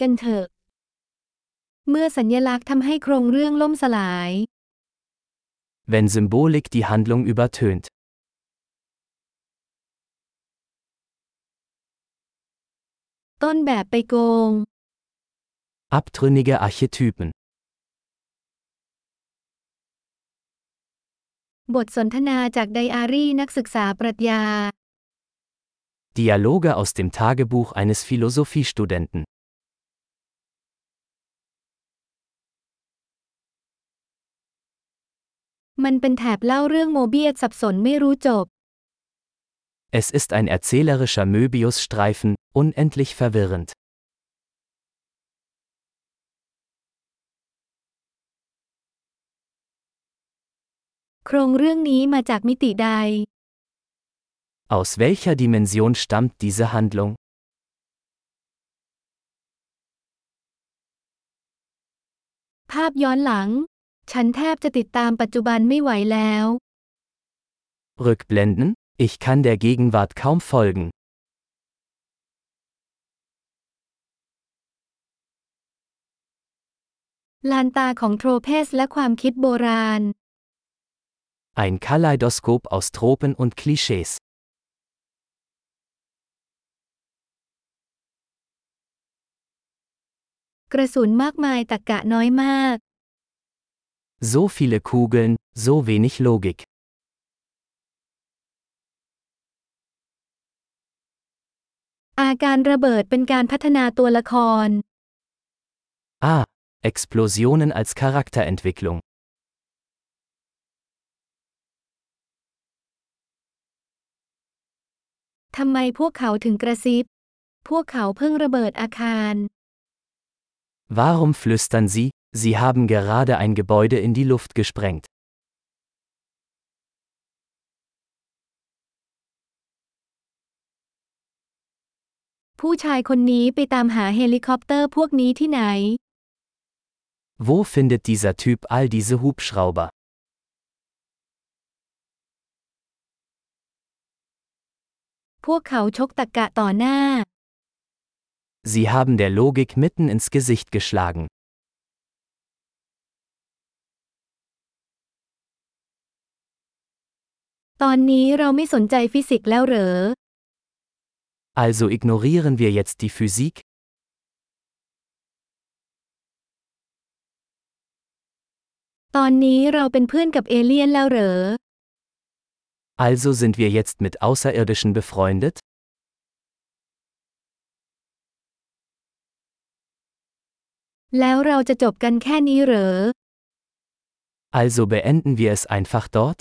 กันเถอะ เมื่อสัญลักษณ์ทำให้โครงเรื่องล่มสลาย Wenn Symbolik die Handlung übertönt. ต้นแบบไปโกง Abtrünnige Archetypen. บทสนทนาจากไดอารี่นักศึกษาปรัชญา Dialoge aus dem Tagebuch eines Philosophiestudenten. มันเป็นแถบเล่าเรื่องโมเบียสสับสนไม่รู้จบ Es ist ein erzählerischer Möbiusstreifen, unendlich verwirrend. โครงเรื่องนี้มาจากมิติใด Aus welcher Dimension stammt diese Handlung? ภาพย้อนหลัง ฉันแทบจะติดตามปัจจุบันไม่ไหวแล้ว Rückblenden? Ich kann der Gegenwart kaum folgen. ลานตาของโทรเพสและความคิดโบราณ Ein Kaleidoskop aus Tropen und Klischees. กระสุนมากมายตะกะน้อยมาก So viele Kugeln, so wenig Logik. Ah, Explosionen als Charakterentwicklung. Warum flüstern sie, Sie haben gerade ein Gebäude in die Luft gesprengt. Wo findet dieser Typ all diese Hubschrauber? Sie haben der Logik mitten ins Gesicht geschlagen. ตอนนี้เราไม่สนใจฟิสิกส์แล้วเหรอ Also ignorieren wir jetzt die Physik? ตอนนี้เราเป็นเพื่อนกับเอเลี่ยนแล้วเหรอ Also sind wir jetzt mit Außerirdischen befreundet? แล้วเราจะจบกันแค่นี้เหรอ Also beenden wir es einfach dort?